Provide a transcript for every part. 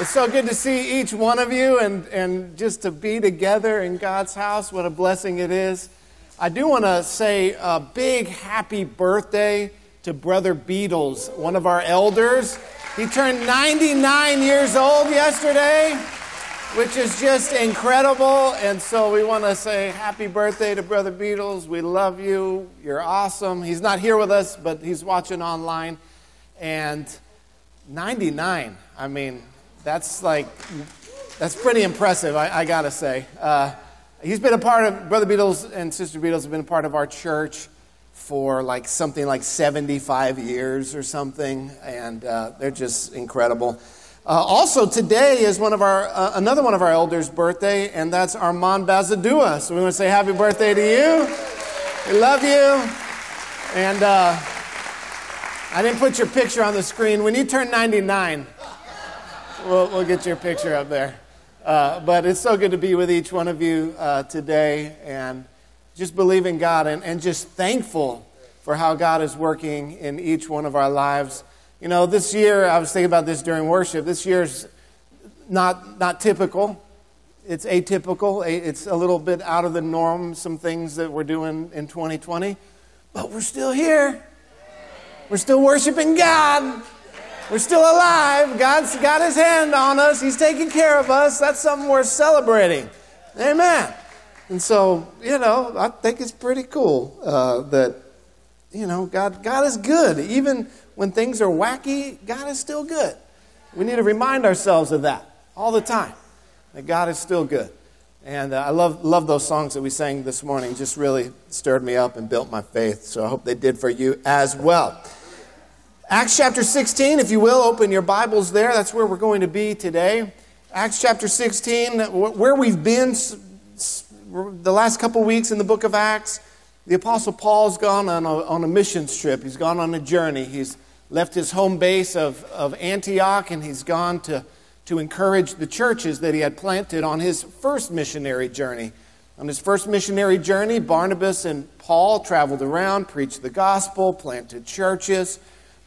It's so good to see each one of you and, and just to be together in God's house. What a blessing it is. I do want to say a big happy birthday to Brother Beatles, one of our elders. He turned 99 years old yesterday, which is just incredible. And so we want to say happy birthday to Brother Beatles. We love you. You're awesome. He's not here with us, but he's watching online. And 99, I mean, that's like, that's pretty impressive, I, I gotta say. Uh, he's been a part of, Brother Beatles and Sister Beatles have been a part of our church for like something like 75 years or something, and uh, they're just incredible. Uh, also, today is one of our, uh, another one of our elders' birthday, and that's Armand Bazadua. So we want to say happy birthday to you. We love you. And uh, I didn't put your picture on the screen. When you turn 99, we'll, we'll get your picture up there. Uh, but it's so good to be with each one of you uh, today and just believe in God and, and just thankful for how God is working in each one of our lives. You know, this year, I was thinking about this during worship. This year's not, not typical. It's atypical. It's a little bit out of the norm, some things that we're doing in 2020. But we're still here. We're still worshiping God. We're still alive. God's got his hand on us. He's taking care of us. That's something worth celebrating. Amen. And so, you know, I think it's pretty cool uh, that, you know, God, God is good. Even when things are wacky, God is still good. We need to remind ourselves of that all the time, that God is still good. And uh, I love, love those songs that we sang this morning. Just really stirred me up and built my faith. So I hope they did for you as well. Acts chapter 16, if you will, open your Bibles there. That's where we're going to be today. Acts chapter 16, where we've been the last couple weeks in the book of Acts. The Apostle Paul's gone on a, on a missions trip. He's gone on a journey. He's left his home base of, of Antioch and he's gone to, to encourage the churches that he had planted on his first missionary journey. On his first missionary journey, Barnabas and Paul traveled around, preached the gospel, planted churches.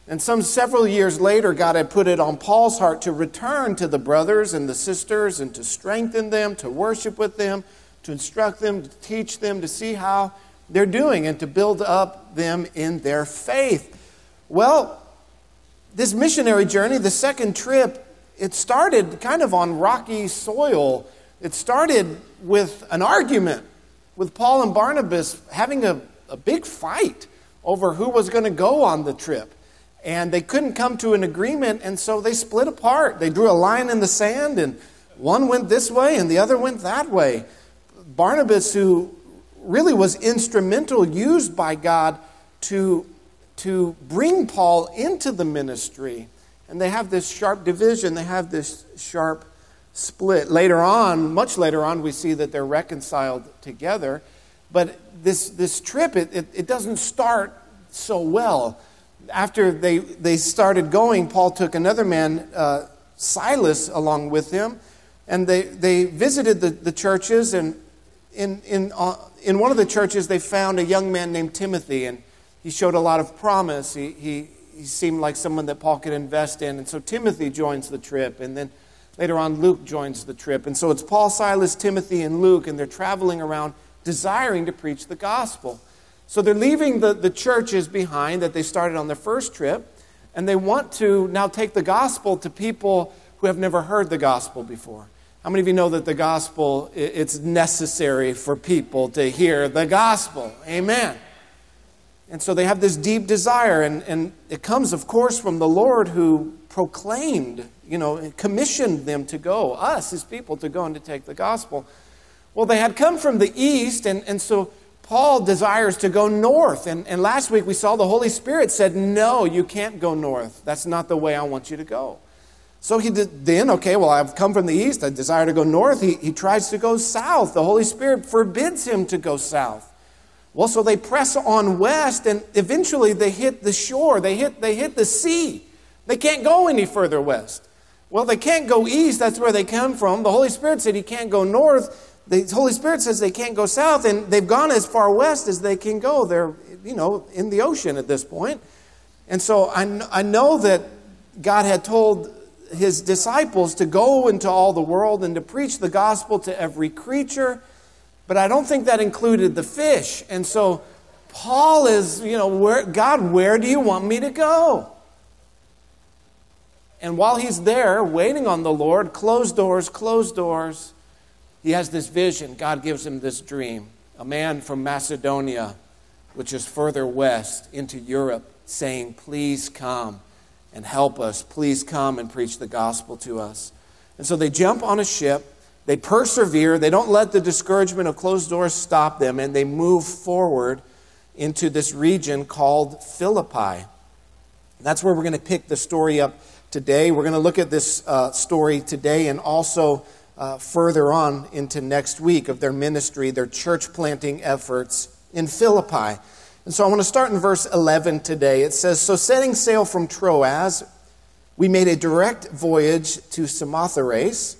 And some several years later, God had put it on Paul's heart to return to the brothers and the sisters and to strengthen them, to worship with them, to instruct them, to teach them, to see how they're doing, and to build up them in their faith. Well, this missionary journey, the second trip, it started kind of on rocky soil. It started with an argument with Paul and Barnabas having a, a big fight over who was going to go on the trip and they couldn't come to an agreement, and so they split apart. They drew a line in the sand, and one went this way and the other went that way. Barnabas, who really was instrumental, used by God to, to bring Paul into the ministry. And they have this sharp division, they have this sharp split. Later on, much later on, we see that they're reconciled together. But this, this trip, it, it, it doesn't start so well after they, they started going, Paul took another man, uh, Silas, along with him, and they, they visited the, the churches. And in, in, uh, in one of the churches, they found a young man named Timothy, and he showed a lot of promise. He, he, he seemed like someone that Paul could invest in. And so Timothy joins the trip, and then later on, Luke joins the trip. And so it's Paul, Silas, Timothy, and Luke, and they're traveling around desiring to preach the gospel. So they're leaving the, the churches behind that they started on their first trip, and they want to now take the gospel to people who have never heard the gospel before. How many of you know that the gospel, it's necessary for people to hear the gospel? Amen. And so they have this deep desire, and, and it comes, of course, from the Lord who proclaimed, you know, commissioned them to go, us, his people, to go and to take the gospel. Well, they had come from the east, and, and so Paul desires to go north. And, and last week we saw the Holy Spirit said, No, you can't go north. That's not the way I want you to go. So he did, then, okay, well, I've come from the east. I desire to go north. He, he tries to go south. The Holy Spirit forbids him to go south. Well, so they press on west, and eventually they hit the shore. They hit, they hit the sea. They can't go any further west. Well, they can't go east. That's where they come from. The Holy Spirit said he can't go north the Holy Spirit says they can't go south, and they've gone as far west as they can go. They're, you know, in the ocean at this point. And so I, I know that God had told his disciples to go into all the world and to preach the gospel to every creature. But I don't think that included the fish. And so Paul is, you know, where, God, where do you want me to go? And while he's there waiting on the Lord, closed doors, closed doors, he has this vision. God gives him this dream. A man from Macedonia, which is further west into Europe, saying, Please come and help us. Please come and preach the gospel to us. And so they jump on a ship. They persevere. They don't let the discouragement of closed doors stop them, and they move forward into this region called Philippi. That's where we're going to pick the story up today. We're going to look at this uh, story today and also uh, further on into next week of their ministry, their church planting efforts in Philippi. And so I want to start in verse 11 today. It says So, setting sail from Troas, we made a direct voyage to Samothrace,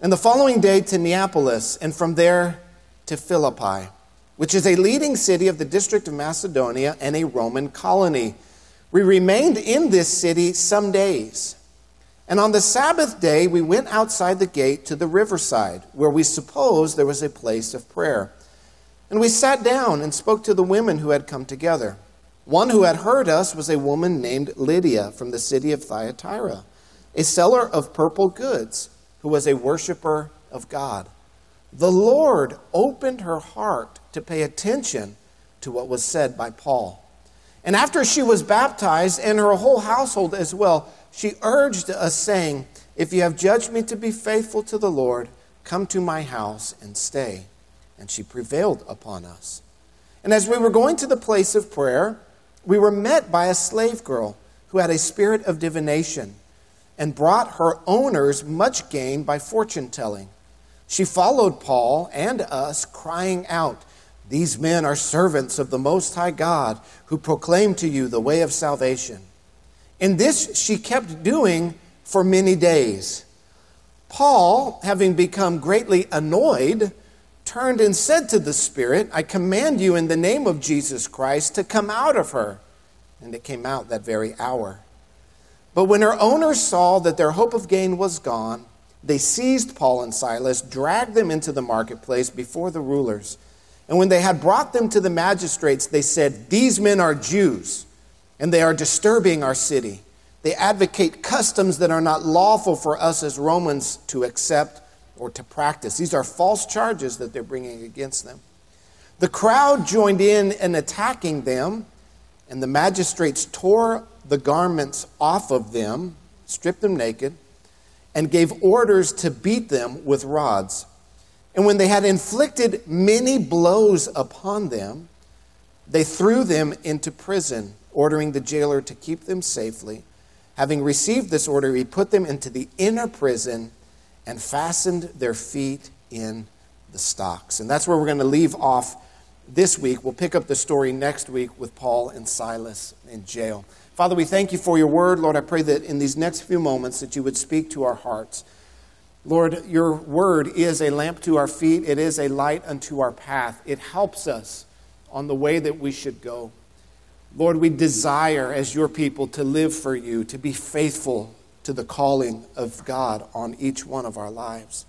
and the following day to Neapolis, and from there to Philippi, which is a leading city of the district of Macedonia and a Roman colony. We remained in this city some days. And on the Sabbath day, we went outside the gate to the riverside, where we supposed there was a place of prayer. And we sat down and spoke to the women who had come together. One who had heard us was a woman named Lydia from the city of Thyatira, a seller of purple goods, who was a worshiper of God. The Lord opened her heart to pay attention to what was said by Paul. And after she was baptized, and her whole household as well, she urged us, saying, If you have judged me to be faithful to the Lord, come to my house and stay and she prevailed upon us. And as we were going to the place of prayer, we were met by a slave girl who had a spirit of divination and brought her owners much gain by fortune telling. She followed Paul and us, crying out, These men are servants of the Most High God, who proclaim to you the way of salvation. And this she kept doing for many days. Paul, having become greatly annoyed, turned and said to the Spirit, I command you in the name of Jesus Christ to come out of her. And it came out that very hour. But when her owners saw that their hope of gain was gone, they seized Paul and Silas, dragged them into the marketplace before the rulers. And when they had brought them to the magistrates, they said, These men are Jews, and they are disturbing our city. They advocate customs that are not lawful for us as Romans to accept or to practice. These are false charges that they're bringing against them. The crowd joined in in attacking them, and the magistrates tore the garments off of them, stripped them naked, and gave orders to beat them with rods. And when they had inflicted many blows upon them, they threw them into prison, ordering the jailer to keep them safely. Having received this order, he put them into the inner prison and fastened their feet in the stocks. And that's where we're going to leave off this week. We'll pick up the story next week with Paul and Silas in jail. Father, we thank you for your word. Lord, I pray that in these next few moments that you would speak to our hearts. Lord, your word is a lamp to our feet. It is a light unto our path. It helps us on the way that we should go. Lord, we desire as your people to live for you, to be faithful to the calling of God on each one of our lives.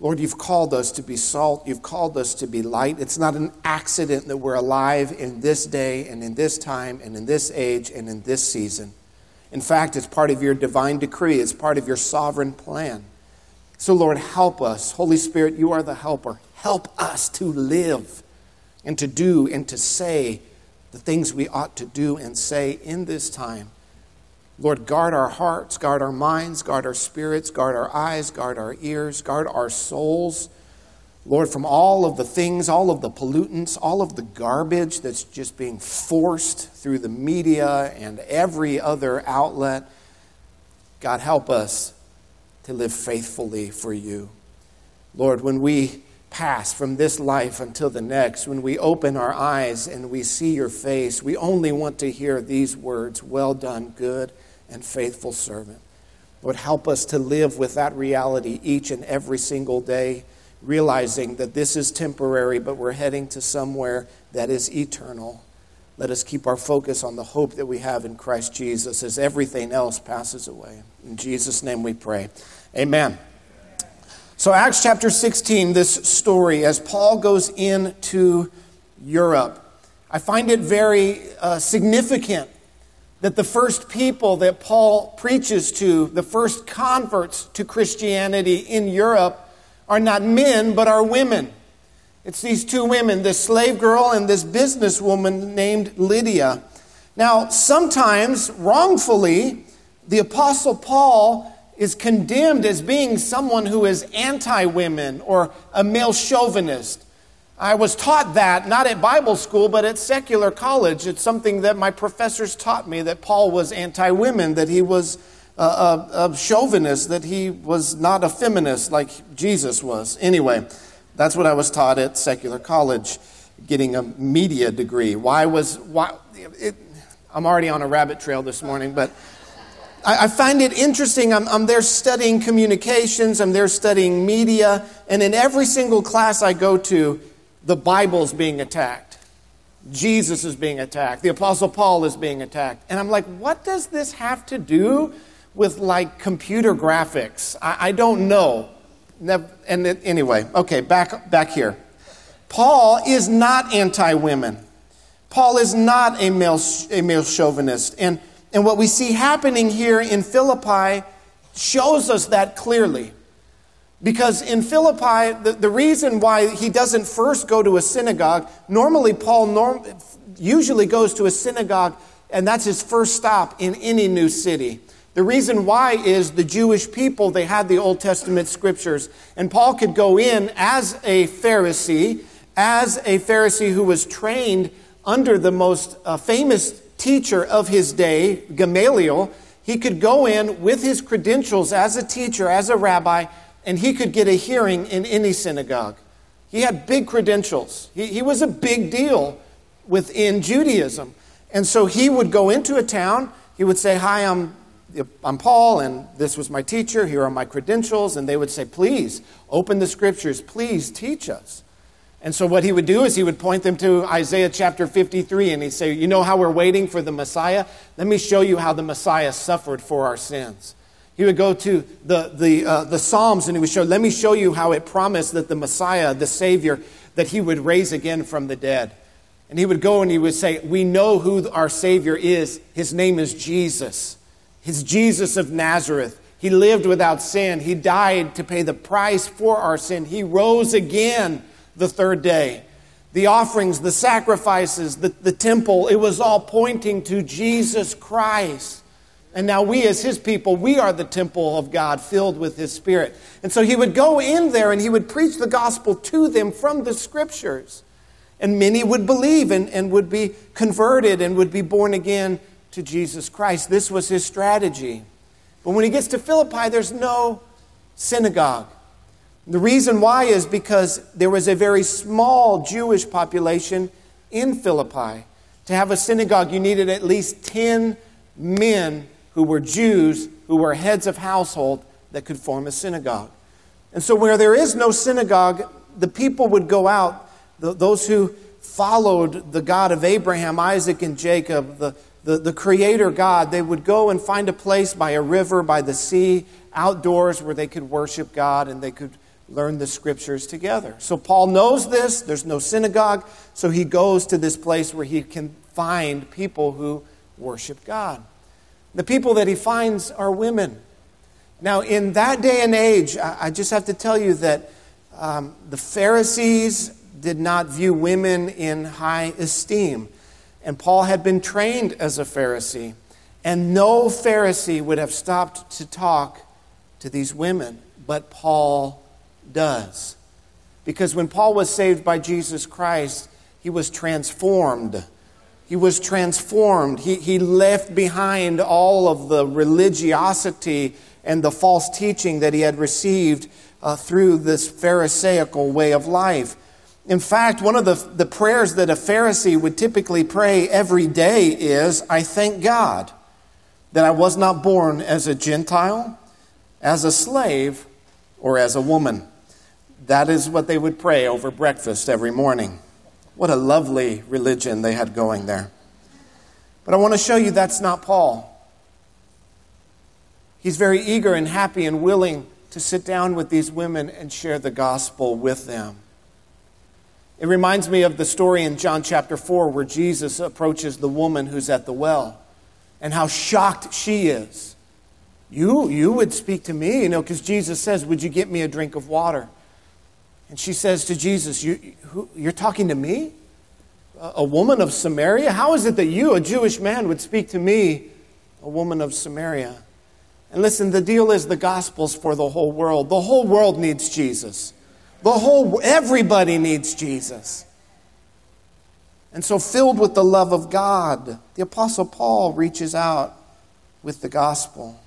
Lord, you've called us to be salt. You've called us to be light. It's not an accident that we're alive in this day and in this time and in this age and in this season. In fact, it's part of your divine decree, it's part of your sovereign plan. So, Lord, help us. Holy Spirit, you are the helper. Help us to live and to do and to say the things we ought to do and say in this time. Lord, guard our hearts, guard our minds, guard our spirits, guard our eyes, guard our ears, guard our souls. Lord, from all of the things, all of the pollutants, all of the garbage that's just being forced through the media and every other outlet, God, help us to live faithfully for you. Lord, when we pass from this life until the next, when we open our eyes and we see your face, we only want to hear these words Well done, good and faithful servant. Lord, help us to live with that reality each and every single day, realizing that this is temporary, but we're heading to somewhere that is eternal. let us keep our focus on the hope that we have in Christ Jesus as everything else passes away. In Jesus' name we pray. Amen. So, Acts chapter 16, this story, as Paul goes into Europe, I find it very uh, significant that the first people that Paul preaches to, the first converts to Christianity in Europe, are not men, but are women. It's these two women, this slave girl and this businesswoman named Lydia. Now, sometimes, wrongfully, the Apostle Paul is condemned as being someone who is anti women or a male chauvinist. I was taught that, not at Bible school, but at secular college. It's something that my professors taught me that Paul was anti women, that he was a, a, a, chauvinist, that he was not a feminist like Jesus was. Anyway, that's what I was taught at secular college, getting a media degree. Why was, why, it, I'm already on a rabbit trail this morning, but I, I find it interesting. I'm, I'm there studying communications, I'm there studying media, and in every single class I go to, the Bible's being attacked. Jesus is being attacked. The Apostle Paul is being attacked. And I'm like, what does this have to do with like computer graphics? I, I don't know. and anyway, okay, back, back here. Paul is not anti women. Paul is not a male, a male chauvinist. And and what we see happening here in Philippi shows us that clearly. Because in Philippi, the, the reason why he doesn't first go to a synagogue, normally Paul norm, usually goes to a synagogue, and that's his first stop in any new city. The reason why is the Jewish people, they had the Old Testament scriptures, and Paul could go in as a Pharisee, as a Pharisee who was trained under the most uh, famous teacher of his day, Gamaliel, he could go in with his credentials as a teacher, as a rabbi, and he could get a hearing in any synagogue. He had big credentials. He, he was a big deal within Judaism. And so he would go into a town, he would say, Hi, I'm, I'm Paul, and this was my teacher, here are my credentials. And they would say, Please, open the scriptures, please teach us. And so what he would do is he would point them to Isaiah chapter 53 and he'd say, You know how we're waiting for the Messiah? Let me show you how the Messiah suffered for our sins. He would go to the, the, uh, the Psalms and he would show, Let me show you how it promised that the Messiah, the Savior, that he would raise again from the dead. And he would go and he would say, We know who our Savior is. His name is Jesus. His Jesus of Nazareth. He lived without sin. He died to pay the price for our sin. He rose again the third day. The offerings, the sacrifices, the, the temple, it was all pointing to Jesus Christ. And now we, as his people, we are the temple of God filled with his spirit. And so he would go in there and he would preach the gospel to them from the scriptures. And many would believe and, and would be converted and would be born again to Jesus Christ. This was his strategy. But when he gets to Philippi, there's no synagogue. The reason why is because there was a very small Jewish population in Philippi. To have a synagogue, you needed at least 10 men who were Jews, who were heads of household, that could form a synagogue. And so, where there is no synagogue, the people would go out, those who followed the God of Abraham, Isaac, and Jacob, the, the, the Creator God, they would go and find a place by a river, by the sea, outdoors where they could worship God and they could learn the scriptures together. So Paul knows this. There's no synagogue. So he goes to this place where he can find people who worship God. The people that he finds are women. Now, in that day and age, I just have to tell you that um, the Pharisees did not view women in high esteem. And Paul had been trained as a Pharisee. And no Pharisee would have stopped to talk to these women, but Paul does. Because when Paul was saved by Jesus Christ, he was transformed. He was transformed. He, he left behind all of the religiosity and the false teaching that he had received uh, through this Pharisaical way of life. In fact, one of the, the prayers that a Pharisee would typically pray every day is I thank God that I was not born as a Gentile, as a slave, or as a woman. That is what they would pray over breakfast every morning. What a lovely religion they had going there. But I want to show you that's not Paul. He's very eager and happy and willing to sit down with these women and share the gospel with them. It reminds me of the story in John chapter 4 where Jesus approaches the woman who's at the well and how shocked she is. You, you would speak to me, you know, because Jesus says, Would you get me a drink of water? And she says to Jesus, you, You're talking to me? A, a woman of Samaria? How is it that you, a Jewish man, would speak to me, a woman of Samaria? And listen, the deal is the gospel's for the whole world. The whole world needs Jesus. The whole everybody needs Jesus. And so filled with the love of God, the apostle Paul reaches out with the gospel.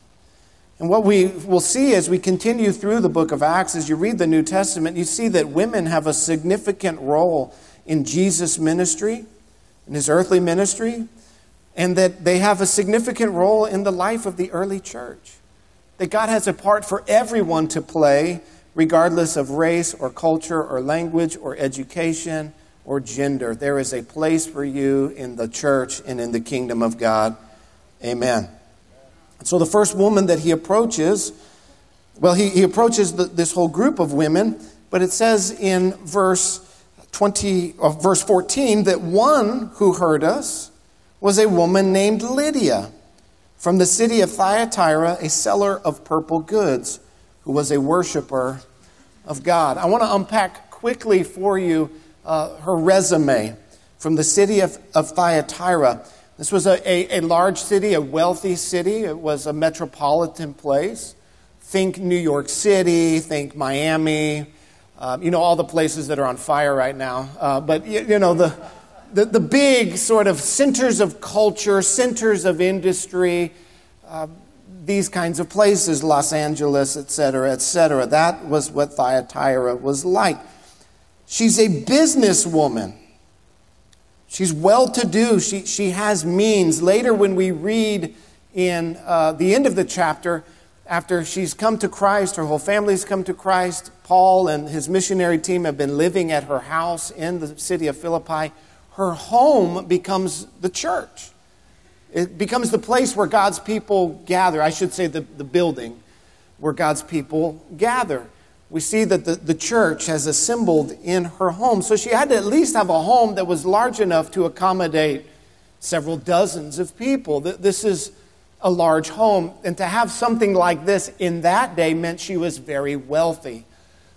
And what we will see as we continue through the book of Acts, as you read the New Testament, you see that women have a significant role in Jesus' ministry, in his earthly ministry, and that they have a significant role in the life of the early church. That God has a part for everyone to play, regardless of race or culture or language or education or gender. There is a place for you in the church and in the kingdom of God. Amen. So the first woman that he approaches, well, he, he approaches the, this whole group of women, but it says in verse 20, uh, verse 14 that one who heard us was a woman named Lydia from the city of Thyatira, a seller of purple goods, who was a worshiper of God. I want to unpack quickly for you uh, her resume from the city of, of Thyatira. This was a, a, a, large city, a wealthy city. It was a metropolitan place. Think New York City, think Miami, um, you know, all the places that are on fire right now. Uh, but, you, you know, the the, the big sort of centers of culture, centers of industry, uh, these kinds of places, Los Angeles, et cetera, et cetera. That was what Thyatira was like. She's a businesswoman. She's well to do. She, she has means. Later, when we read in uh, the end of the chapter, after she's come to Christ, her whole family's come to Christ, Paul and his missionary team have been living at her house in the city of Philippi her home becomes the church. It becomes the place where God's people gather. I should say the, the building where God's people gather. We see that the, the church has assembled in her home. So she had to at least have a home that was large enough to accommodate several dozens of people. This is a large home. And to have something like this in that day meant she was very wealthy.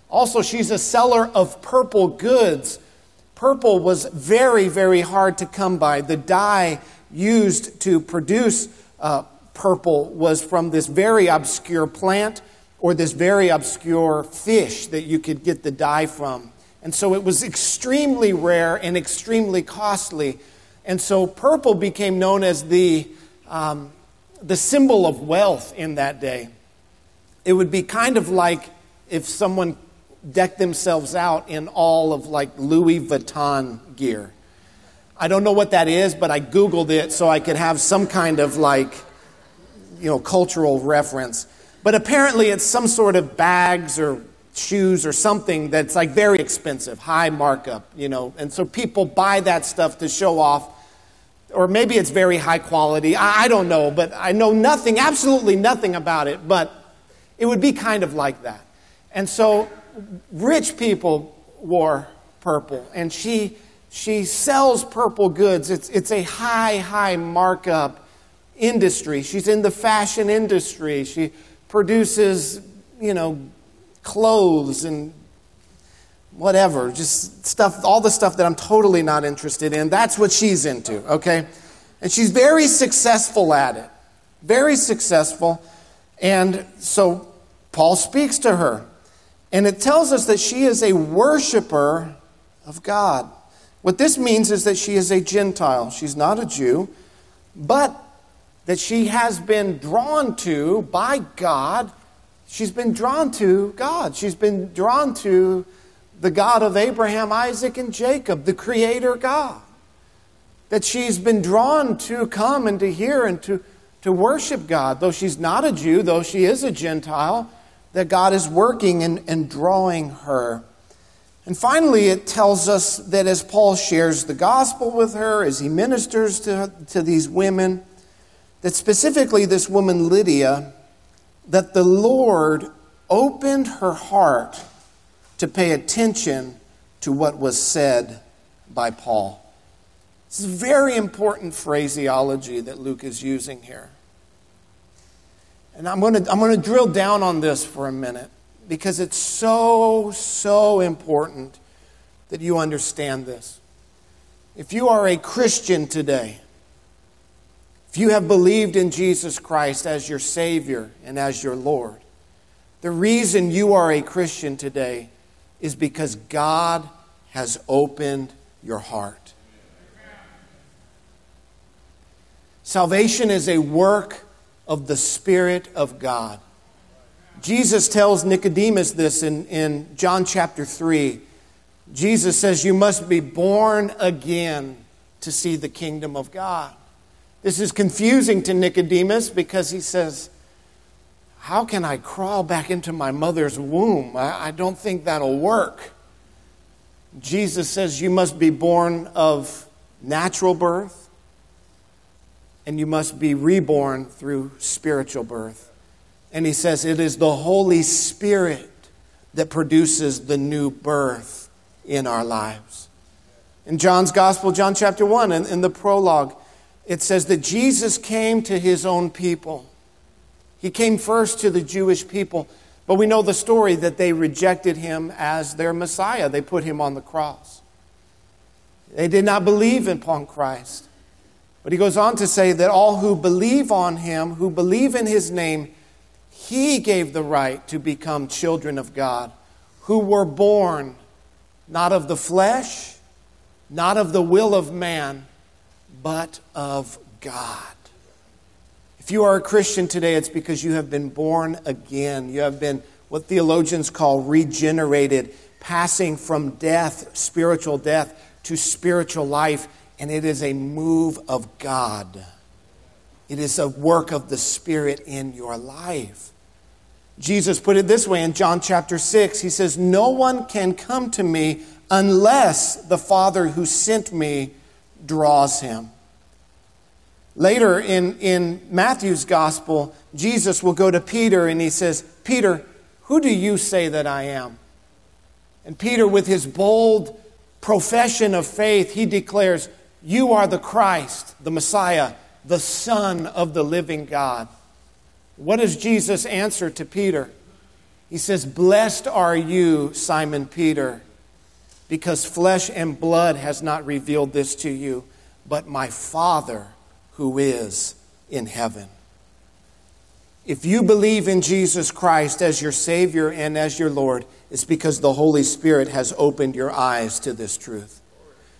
Also, she's a seller of purple goods Purple was very, very hard to come by. The dye used to produce uh, purple was from this very obscure plant or this very obscure fish that you could get the dye from. And so it was extremely rare and extremely costly. And so purple became known as the, um, the symbol of wealth in that day. It would be kind of like if someone decked themselves out in all of like Louis Vuitton gear. I don't know what that is, but I Googled it so I could have some kind of like, you know, cultural reference. But apparently it's some sort of bags or shoes or something that's like very expensive, high markup, you know. And so people buy that stuff to show off. Or maybe it's very high quality. I, I don't know, but I know nothing, absolutely nothing about it. But it would be kind of like that. And so rich people wore purple, and she, she sells purple goods. It's, it's a high, high markup industry. She's in the fashion industry. She produces, you know, clothes and whatever, just stuff, all the stuff that I'm totally not interested in. That's what she's into, okay? And she's very successful at it. Very successful. And so Paul speaks to her. And it tells us that she is a worshiper of God. What this means is that she is a Gentile. She's not a Jew, but that she has been drawn to by God. She's been drawn to God. She's been drawn to the God of Abraham, Isaac, and Jacob, the Creator God. That she's been drawn to come and to hear and to, to worship God. Though she's not a Jew, though she is a Gentile, that God is working and, and drawing her. And finally, it tells us that as Paul shares the gospel with her, as he ministers to, to these women, that specifically this woman, Lydia, that the Lord opened her heart to pay attention to what was said by Paul. This is very important phraseology that Luke is using here. And I'm going to, I'm going to drill down on this for a minute because it's so, so important that you understand this. If you are a Christian today, you have believed in Jesus Christ as your Savior and as your Lord, the reason you are a Christian today is because God has opened your heart. Salvation is a work of the Spirit of God. Jesus tells Nicodemus this in, in John chapter 3. Jesus says, You must be born again to see the kingdom of God. This is confusing to Nicodemus because he says, How can I crawl back into my mother's womb? I, I don't think that'll work. Jesus says, You must be born of natural birth, and you must be reborn through spiritual birth. And he says it is the Holy Spirit that produces the new birth in our lives. In John's Gospel, John chapter 1, in, in the prologue, it says that Jesus came to his own people. He came first to the Jewish people, but we know the story that they rejected him as their Messiah. They put him on the cross. They did not believe upon Christ. But he goes on to say that all who believe on him, who believe in his name, he gave the right to become children of God, who were born not of the flesh, not of the will of man, but of God. If you are a Christian today, it's because you have been born again. You have been what theologians call regenerated, passing from death, spiritual death, to spiritual life. And it is a move of God. It is a work of the Spirit in your life. Jesus put it this way in John chapter 6. He says, No one can come to me unless the Father who sent me draws him. Later in, in Matthew's gospel, Jesus will go to Peter and he says, Peter, who do you say that I am? And Peter, with his bold profession of faith, he declares, You are the Christ, the Messiah, the Son of the living God. What does Jesus answer to Peter? He says, Blessed are you, Simon Peter, because flesh and blood has not revealed this to you, but my Father who is in heaven. If you believe in Jesus Christ as your Savior and as your Lord, it's because the Holy Spirit has opened your eyes to this truth.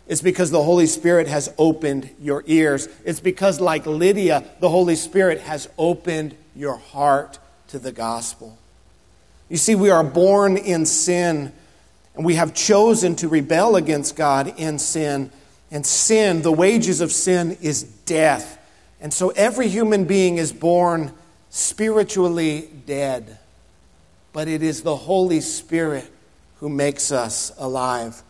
It's because the Holy Spirit has opened your ears. It's because, like Lydia, the Holy Spirit has opened your heart to the gospel. You see, we are born in sin, and we have chosen to rebel against God in sin. And sin, the wages of sin, is death. And so every human being is born spiritually dead. But it is the Holy Spirit who makes us alive.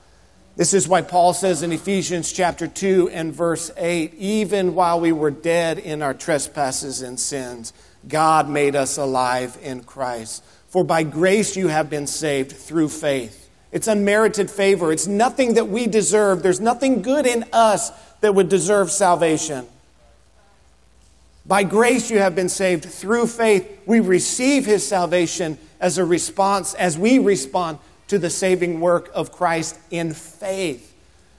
This is why Paul says in Ephesians chapter 2 and verse 8 even while we were dead in our trespasses and sins, God made us alive in Christ. For by grace you have been saved through faith. It's unmerited favor. It's nothing that we deserve. There's nothing good in us that would deserve salvation. By grace you have been saved through faith. We receive his salvation as a response, as we respond to the saving work of Christ in faith.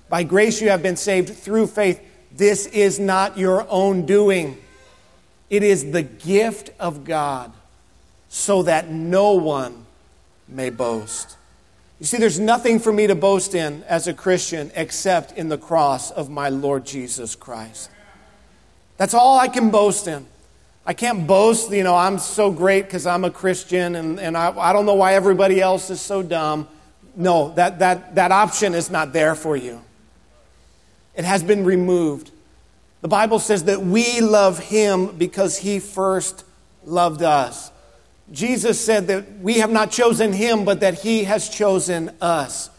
By grace you have been saved through faith. This is not your own doing. It is the gift of God so that no one may boast. You see, there's nothing for me to boast in as a Christian except in the cross of my Lord Jesus Christ. That's all I can boast in. I can't boast, you know, I'm so great because I'm a Christian and, and I, I don't know why everybody else is so dumb. No, that, that, that option is not there for you. It has been removed. The Bible says that we love him because he first loved us. Jesus said that we have not chosen him, but that he has chosen us.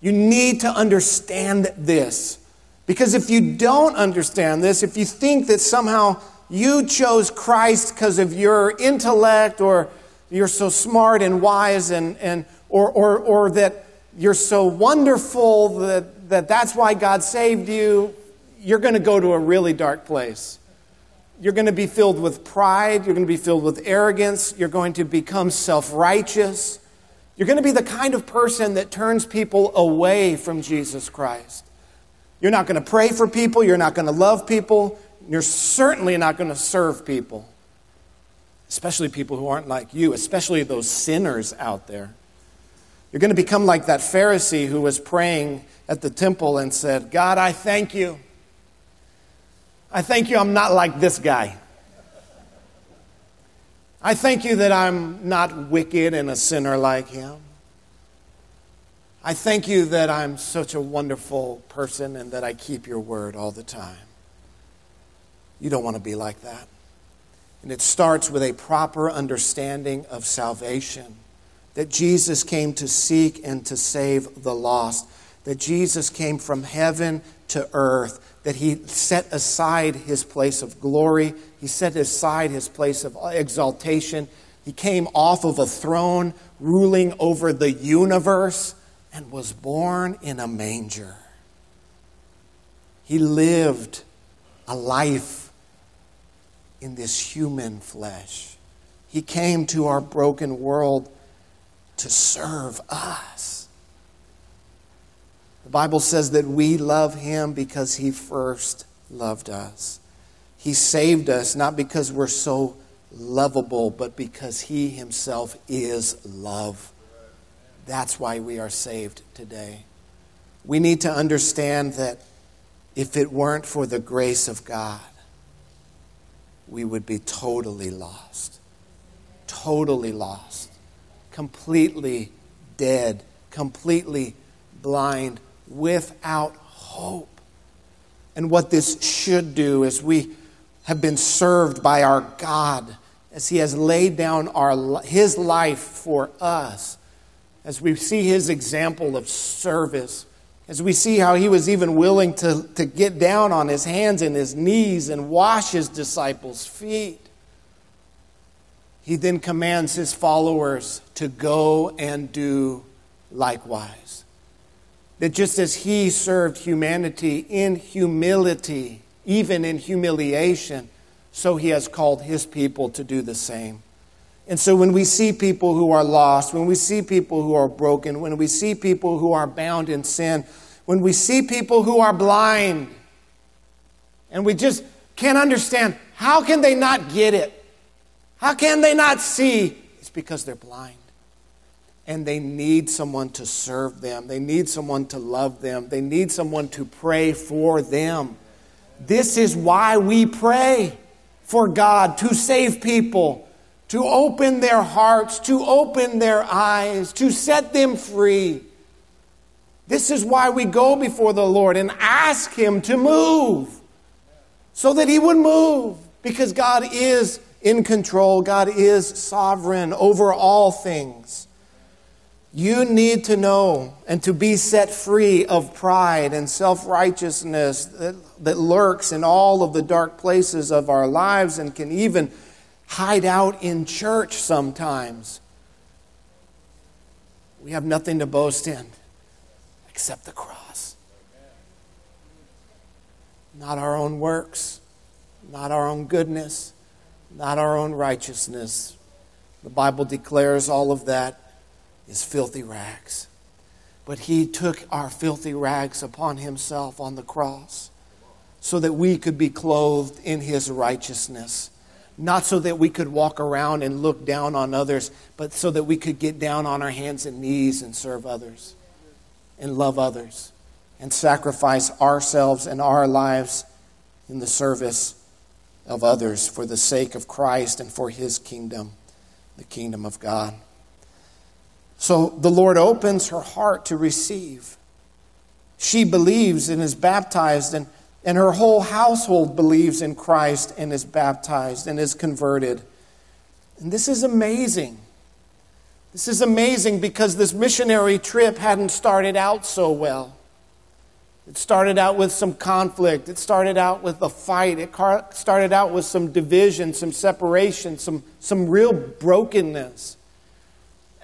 You need to understand this. Because if you don't understand this, if you think that somehow you chose Christ because of your intellect or you're so smart and wise and, and or, or, or that you're so wonderful that, that that's why God saved you, you're going to go to a really dark place. You're going to be filled with pride. You're going to be filled with arrogance. You're going to become self righteous. You're going to be the kind of person that turns people away from Jesus Christ. You're not going to pray for people. You're not going to love people. You're certainly not going to serve people, especially people who aren't like you, especially those sinners out there. You're going to become like that Pharisee who was praying at the temple and said, God, I thank you. I thank you I'm not like this guy. I thank you that I'm not wicked and a sinner like him. I thank you that I'm such a wonderful person and that I keep your word all the time. You don't want to be like that. And it starts with a proper understanding of salvation that Jesus came to seek and to save the lost, that Jesus came from heaven to earth, that he set aside his place of glory, he set aside his place of exaltation. He came off of a throne ruling over the universe and was born in a manger. He lived a life in this human flesh. He came to our broken world to serve us. The Bible says that we love him because he first loved us. He saved us not because we're so lovable, but because he himself is love. That's why we are saved today. We need to understand that if it weren't for the grace of God, we would be totally lost. Totally lost. Completely dead. Completely blind. Without hope. And what this should do is we have been served by our God as He has laid down our, His life for us as we see his example of service, as we see how he was even willing to, to get down on his hands and his knees and wash his disciples' feet, he then commands his followers to go and do likewise. That just as he served humanity in humility, even in humiliation, so he has called his people to do the same. And so when we see people who are lost, when we see people who are broken, when we see people who are bound in sin, when we see people who are blind, and we just can't understand how can they not get it? How can they not see? It's because they're blind. And they need someone to serve them. They need someone to love them. They need someone to pray for them. This is why we pray for God to save people to open their hearts, to open their eyes, to set them free. This is why we go before the Lord and ask Him to move so that He would move because God is in control, God is sovereign over all things. You need to know and to be set free of pride and self righteousness that, that lurks in all of the dark places of our lives and can even hide out in church sometimes. We have nothing to boast in except the cross. Not our own works, not our own goodness, not our own righteousness. The Bible declares all of that is filthy rags. But he took our filthy rags upon himself on the cross so that we could be clothed in his righteousness not so that we could walk around and look down on others, but so that we could get down on our hands and knees and serve others and love others and sacrifice ourselves and our lives in the service of others for the sake of Christ and for his kingdom, the kingdom of God. So the Lord opens her heart to receive. She believes and is baptized and and her whole household believes in Christ and is baptized and is converted. And this is amazing This is amazing because this missionary trip hadn't started out so well. It started out with some conflict. It started out with a fight. It started out with some division, some separation, some, some real brokenness.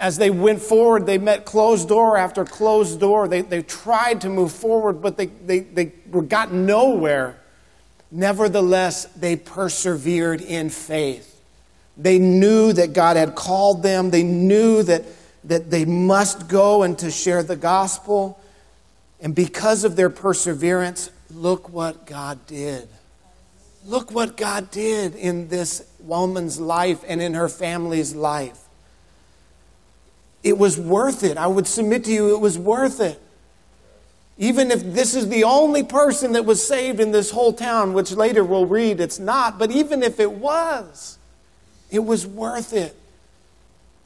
As they went forward, they met closed door after closed door. They, they tried to move forward, but they, they, they got nowhere. Nevertheless, they persevered in faith. They knew that God had called them. They knew that, that they must go and to share the gospel. And because of their perseverance, look what God did. Look what God did in this woman's life and in her family's life. It was worth it. I would submit to you, it was worth it. Even if this is the only person that was saved in this whole town, which later we'll read it's not, but even if it was, it was worth it.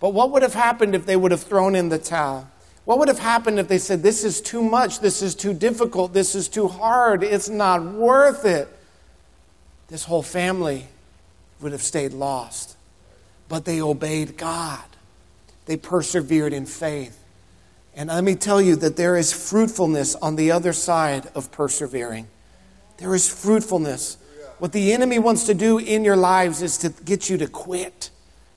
But what would have happened if they would have thrown in the towel? What would have happened if they said, This is too much, this is too difficult, this is too hard, it's not worth it? This whole family would have stayed lost. But they obeyed God, they persevered in faith. And let me tell you that there is fruitfulness on the other side of persevering. There is fruitfulness. What the enemy wants to do in your lives is to get you to quit,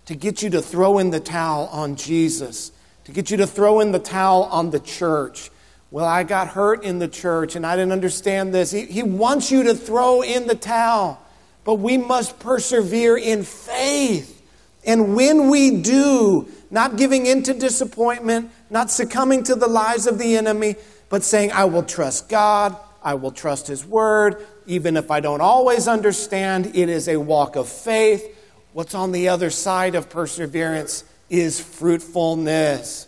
to get you to throw in the towel on Jesus to get you to throw in the towel on the church. Well, I got hurt in the church and I didn't understand this. He, he wants you to throw in the towel, but we must persevere in faith. And when we do, not giving in to disappointment, not succumbing to the lies of the enemy, but saying, I will trust God, I will trust His word, even if I don't always understand, it is a walk of faith. What's on the other side of perseverance? is fruitfulness.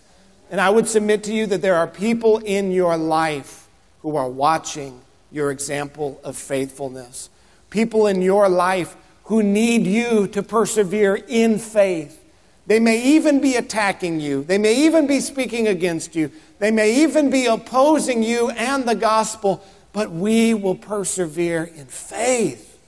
And I would submit to you that there are people in your life who are watching your example of faithfulness. People in your life who need you to persevere in faith. They may even be attacking you. They may even be speaking against you. They may even be opposing you and the gospel, but we will persevere in faith,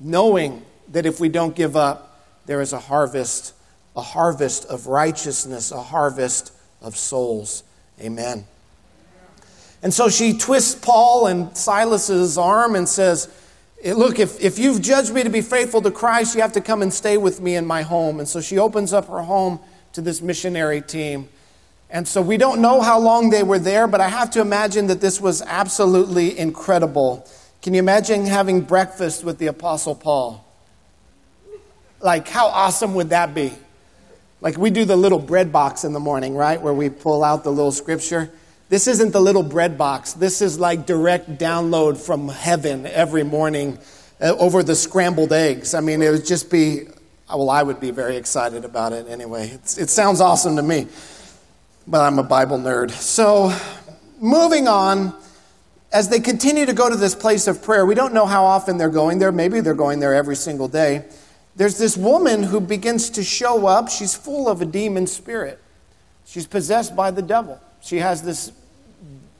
knowing that if we don't give up, there is a harvest a harvest of righteousness, a harvest of souls. Amen. And so she twists Paul and Silas's arm and says, Eh, look, if, if you've judged me to be faithful to Christ, you have to come and stay with me in my home. And so she opens up her home to this missionary team. And so we don't know how long they were there, but I have to imagine that this was absolutely incredible. Can you imagine having breakfast with the Apostle Paul? Like, how awesome would that be? Like we do the little bread box in the morning, right? Where we pull out the little scripture. This isn't the little bread box. This is like direct download from heaven every morning uh, over the scrambled eggs. I mean, it would just be, well, I would be very excited about it anyway. It's, it sounds awesome to me, but I'm a Bible nerd. So, moving on, as they continue to go to this place of prayer, we don't know how often they're going there. Maybe they're going there every single day there's this woman who begins to show up. She's full of a demon spirit. She's possessed by the devil. She has this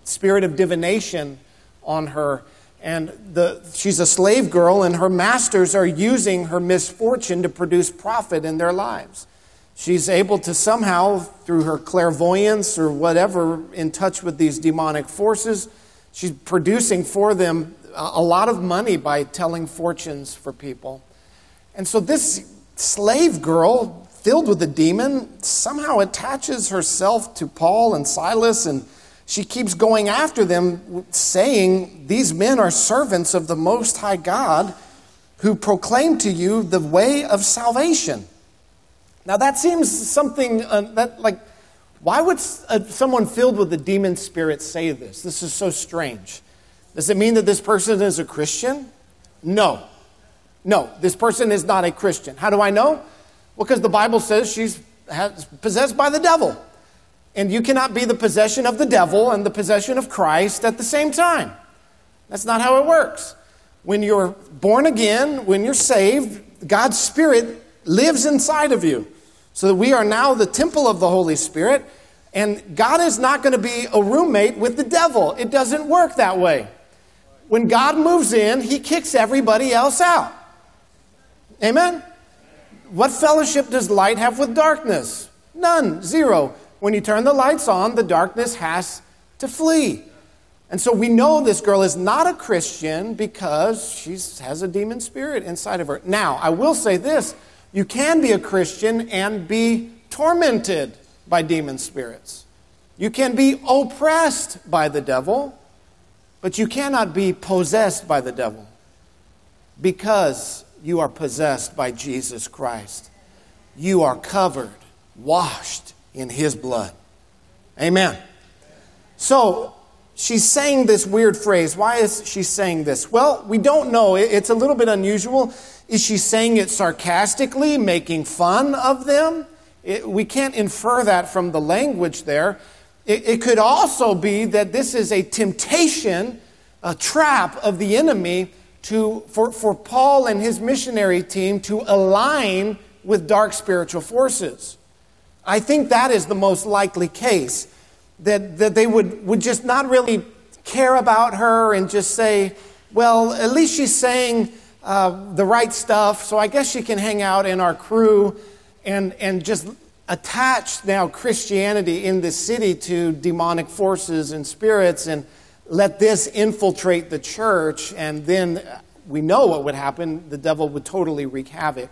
spirit of divination on her. And the, she's a slave girl, and her masters are using her misfortune to produce profit in their lives. She's able to somehow, through her clairvoyance or whatever, in touch with these demonic forces, she's producing for them a lot of money by telling fortunes for people. And so this slave girl, filled with a demon, somehow attaches herself to Paul and Silas, and she keeps going after them, saying, These men are servants of the Most High God who proclaim to you the way of salvation. Now, that seems something uh, that, like, why would uh, someone filled with the demon spirit say this? This is so strange. Does it mean that this person is a Christian? No. No, this person is not a Christian. How do I know? Well, because the Bible says she's possessed by the devil. And you cannot be the possession of the devil and the possession of Christ at the same time. That's not how it works. When you're born again, when you're saved, God's Spirit lives inside of you. So that we are now the temple of the Holy Spirit. And God is not going to be a roommate with the devil. It doesn't work that way. When God moves in, he kicks everybody else out. Amen? What fellowship does light have with darkness? None, zero. When you turn the lights on, the darkness has to flee. And so we know this girl is not a Christian because she has a demon spirit inside of her. Now, I will say this you can be a Christian and be tormented by demon spirits. You can be oppressed by the devil, but you cannot be possessed by the devil because you are possessed by Jesus Christ. You are covered, washed in his blood. Amen. So, she's saying this weird phrase. Why is she saying this? Well, we don't know. It's a little bit unusual. Is she saying it sarcastically, making fun of them? It, we can't infer that from the language there. It, it could also be that this is a temptation, a trap of the enemy to, for, for Paul and his missionary team to align with dark spiritual forces. I think that is the most likely case that, that they would, would just not really care about her and just say, well, at least she's saying uh, the right stuff, so I guess she can hang out in our crew and, and just attach now Christianity in this city to demonic forces and spirits and let this infiltrate the church, and then we know what would happen. The devil would totally wreak havoc.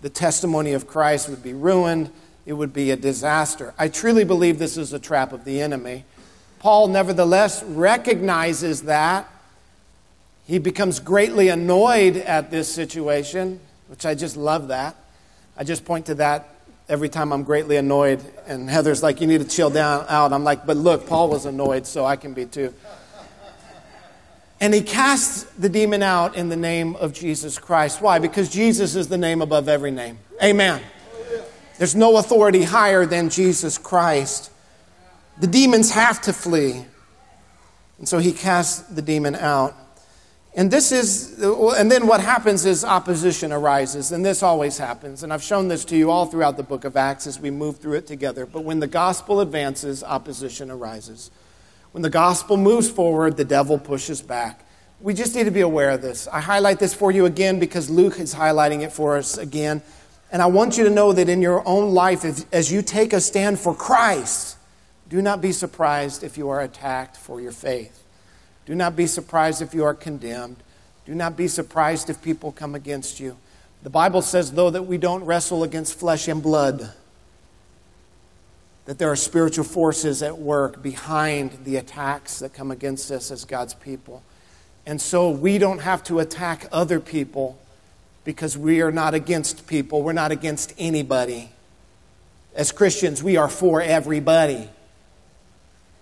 The testimony of Christ would be ruined it would be a disaster. I truly believe this is a trap of the enemy. Paul, nevertheless, recognizes that. He becomes greatly annoyed at this situation, which I just love that. I just point to that every time I'm greatly annoyed. And Heather's like, You need to chill down out. I'm like, But look, Paul was annoyed, so I can be too. And he casts the demon out in the name of Jesus Christ. Why? Because Jesus is the name above every name. Amen. There's no authority higher than Jesus Christ. The demons have to flee. And so he casts the demon out. And this is, and then what happens is opposition arises, and this always happens. And I've shown this to you all throughout the book of Acts as we move through it together. But when the gospel advances, opposition arises. When the gospel moves forward, the devil pushes back. We just need to be aware of this. I highlight this for you again because Luke is highlighting it for us again. And I want you to know that in your own life, if, as you take a stand for Christ, do not be surprised if you are attacked for your faith. Do not be surprised if you are condemned. Do not be surprised if people come against you. The Bible says, though, that we don't wrestle against flesh and blood, that there are spiritual forces at work behind the attacks that come against us as God's people. And so we don't have to attack other people because we are not against people, we're not against anybody. As Christians, we are for everybody.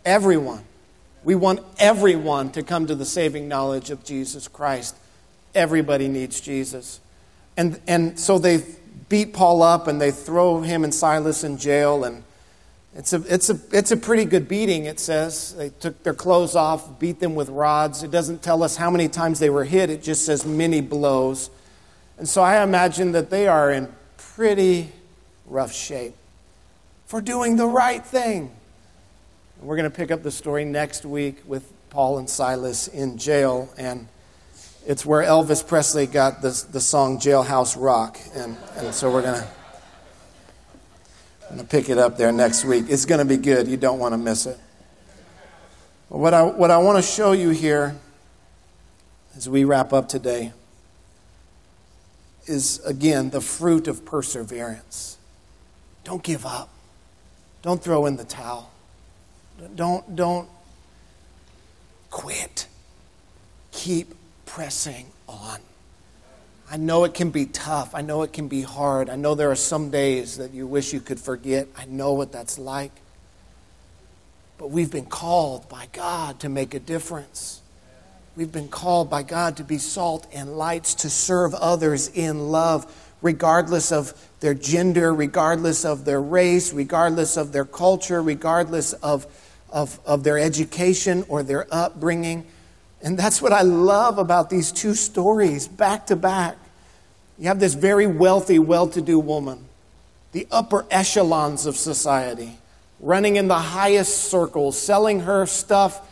Everyone. We want everyone to come to the saving knowledge of Jesus Christ. Everybody needs Jesus. And, and so they beat Paul up and they throw him and Silas in jail. And it's a, it's, a, it's a pretty good beating, it says. They took their clothes off, beat them with rods. It doesn't tell us how many times they were hit, it just says many blows. And so I imagine that they are in pretty rough shape for doing the right thing. And we're going to pick up the story next week with Paul and Silas in jail. And it's where Elvis Presley got the, the song Jailhouse Rock. And, and so we're going to. I'm going to pick it up there next week. It's going to be good. You don't want to miss it. But what I, what I want to show you here as we wrap up today is, again, the fruit of perseverance. Don't give up. Don't throw in the towel. Don't, don't quit. Keep pressing on. I know it can be tough. I know it can be hard. I know there are some days that you wish you could forget. I know what that's like. But we've been called by God to make a difference. We've been called by God to be salt and lights, to serve others in love, regardless of their gender, regardless of their race, regardless of their culture, regardless of, of, of their education or their upbringing. And that's what I love about these two stories back to back. You have this very wealthy, well to do woman, the upper echelons of society, running in the highest circles, selling her stuff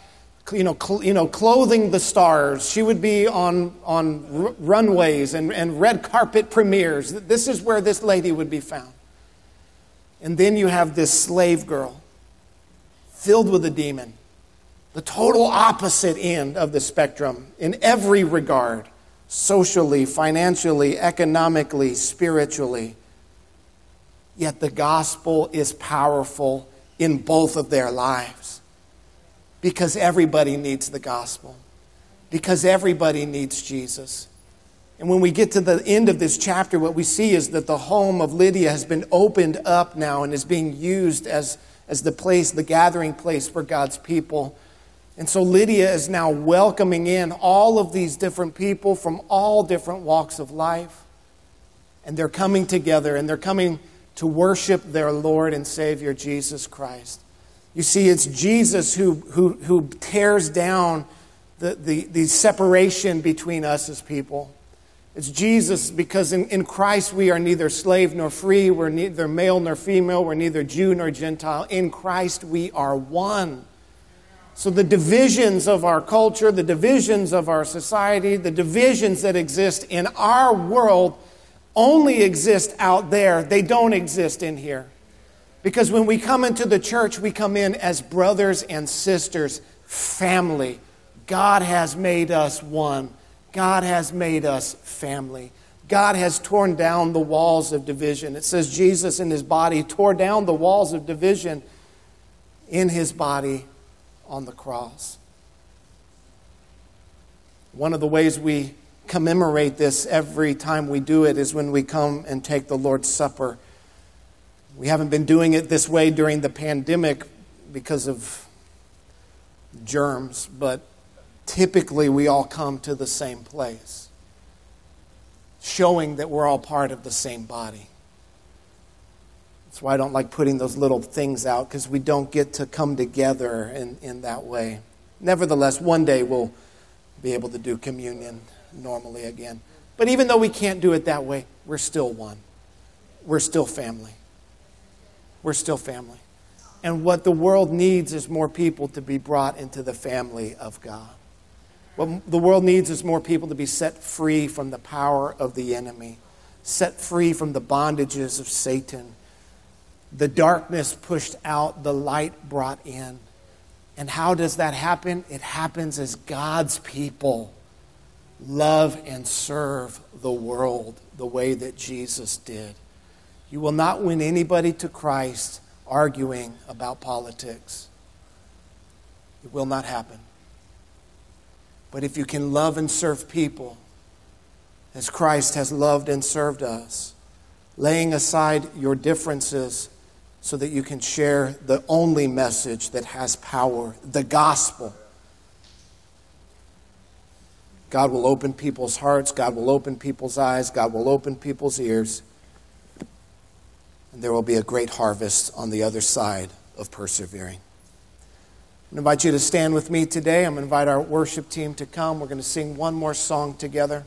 you know, cl- you know, clothing the stars. She would be on, on r- runways and, and red carpet premieres. This is where this lady would be found. And then you have this slave girl filled with a demon, the total opposite end of the spectrum in every regard socially, financially, economically, spiritually. Yet the gospel is powerful in both of their lives because everybody needs the gospel, because everybody needs Jesus. And when we get to the end of this chapter, what we see is that the home of Lydia has been opened up now and is being used as, as the place, the gathering place for God's people. And so Lydia is now welcoming in all of these different people from all different walks of life. And they're coming together and they're coming to worship their Lord and Savior, Jesus Christ. You see, it's Jesus who, who, who tears down the, the, the separation between us as people. It's Jesus because in, in Christ we are neither slave nor free, we're neither male nor female, we're neither Jew nor Gentile. In Christ we are one. So the divisions of our culture, the divisions of our society, the divisions that exist in our world only exist out there. They don't exist in here. Because when we come into the church, we come in as brothers and sisters, family. God has made us one. God has made us family. God has torn down the walls of division. It says Jesus in his body tore down the walls of division in his body on the cross. One of the ways we commemorate this every time we do it is when we come and take the Lord's Supper. We haven't been doing it this way during the pandemic because of germs, but typically we all come to the same place, showing that we're all part of the same body. That's why I don't like putting those little things out because we don't get to come together in, in that way. Nevertheless, one day we'll be able to do communion normally again. But even though we can't do it that way, we're still one. We're still family. We're still family. And what the world needs is more people to be brought into the family of God. What the world needs is more people to be set free from the power of the enemy, set free from the bondages of Satan. The darkness pushed out, the light brought in. And how does that happen? It happens as God's people love and serve the world the way that Jesus did. You will not win anybody to Christ arguing about politics. It will not happen. But if you can love and serve people as Christ has loved and served us, laying aside your differences so that you can share the only message that has power, the gospel. God will open people's hearts, God will open people's eyes, God will open people's ears, and there will be a great harvest on the other side of persevering. I invite you to stand with me today. I'm going to invite our worship team to come. We're going to sing one more song together.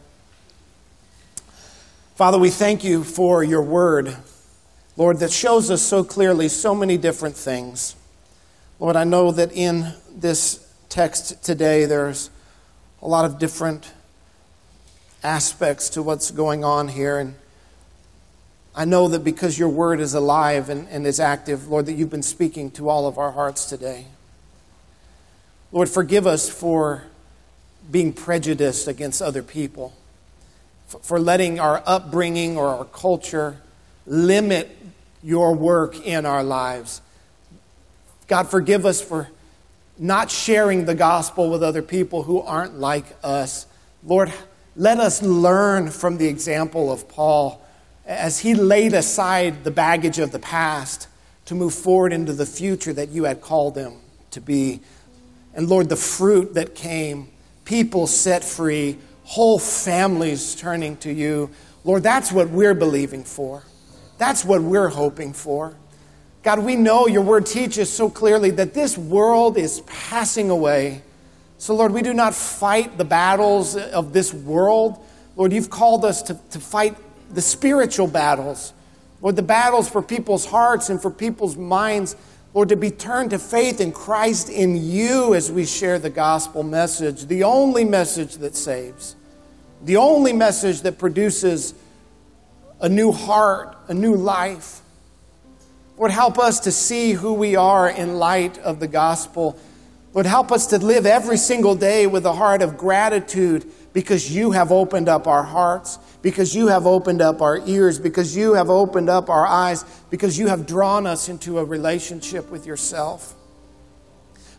Father, we thank you for your word, Lord, that shows us so clearly so many different things. Lord, I know that in this text today there's a lot of different aspects to what's going on here. And I know that because your word is alive and, and is active, Lord, that you've been speaking to all of our hearts today. Lord, forgive us for being prejudiced against other people, for letting our upbringing or our culture limit your work in our lives. God, forgive us for not sharing the gospel with other people who aren't like us. Lord, let us learn from the example of Paul as he laid aside the baggage of the past to move forward into the future that you had called him to be. And Lord, the fruit that came, people set free, whole families turning to you. Lord, that's what we're believing for. That's what we're hoping for. God, we know your word teaches so clearly that this world is passing away. So, Lord, we do not fight the battles of this world. Lord, you've called us to, to fight the spiritual battles. Lord, the battles for people's hearts and for people's minds. Lord, to be turned to faith in Christ in you as we share the gospel message, the only message that saves, the only message that produces a new heart, a new life. Lord, help us to see who we are in light of the gospel. Lord, help us to live every single day with a heart of gratitude because you have opened up our hearts, because you have opened up our ears, because you have opened up our eyes, because you have drawn us into a relationship with yourself.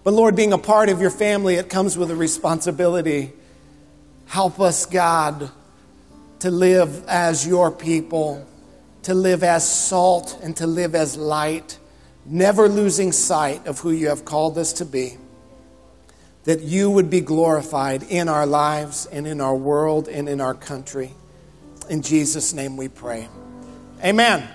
But Lord, being a part of your family, it comes with a responsibility. Help us, God, to live as your people to live as salt and to live as light, never losing sight of who you have called us to be. That you would be glorified in our lives and in our world and in our country. In Jesus' name we pray. Amen.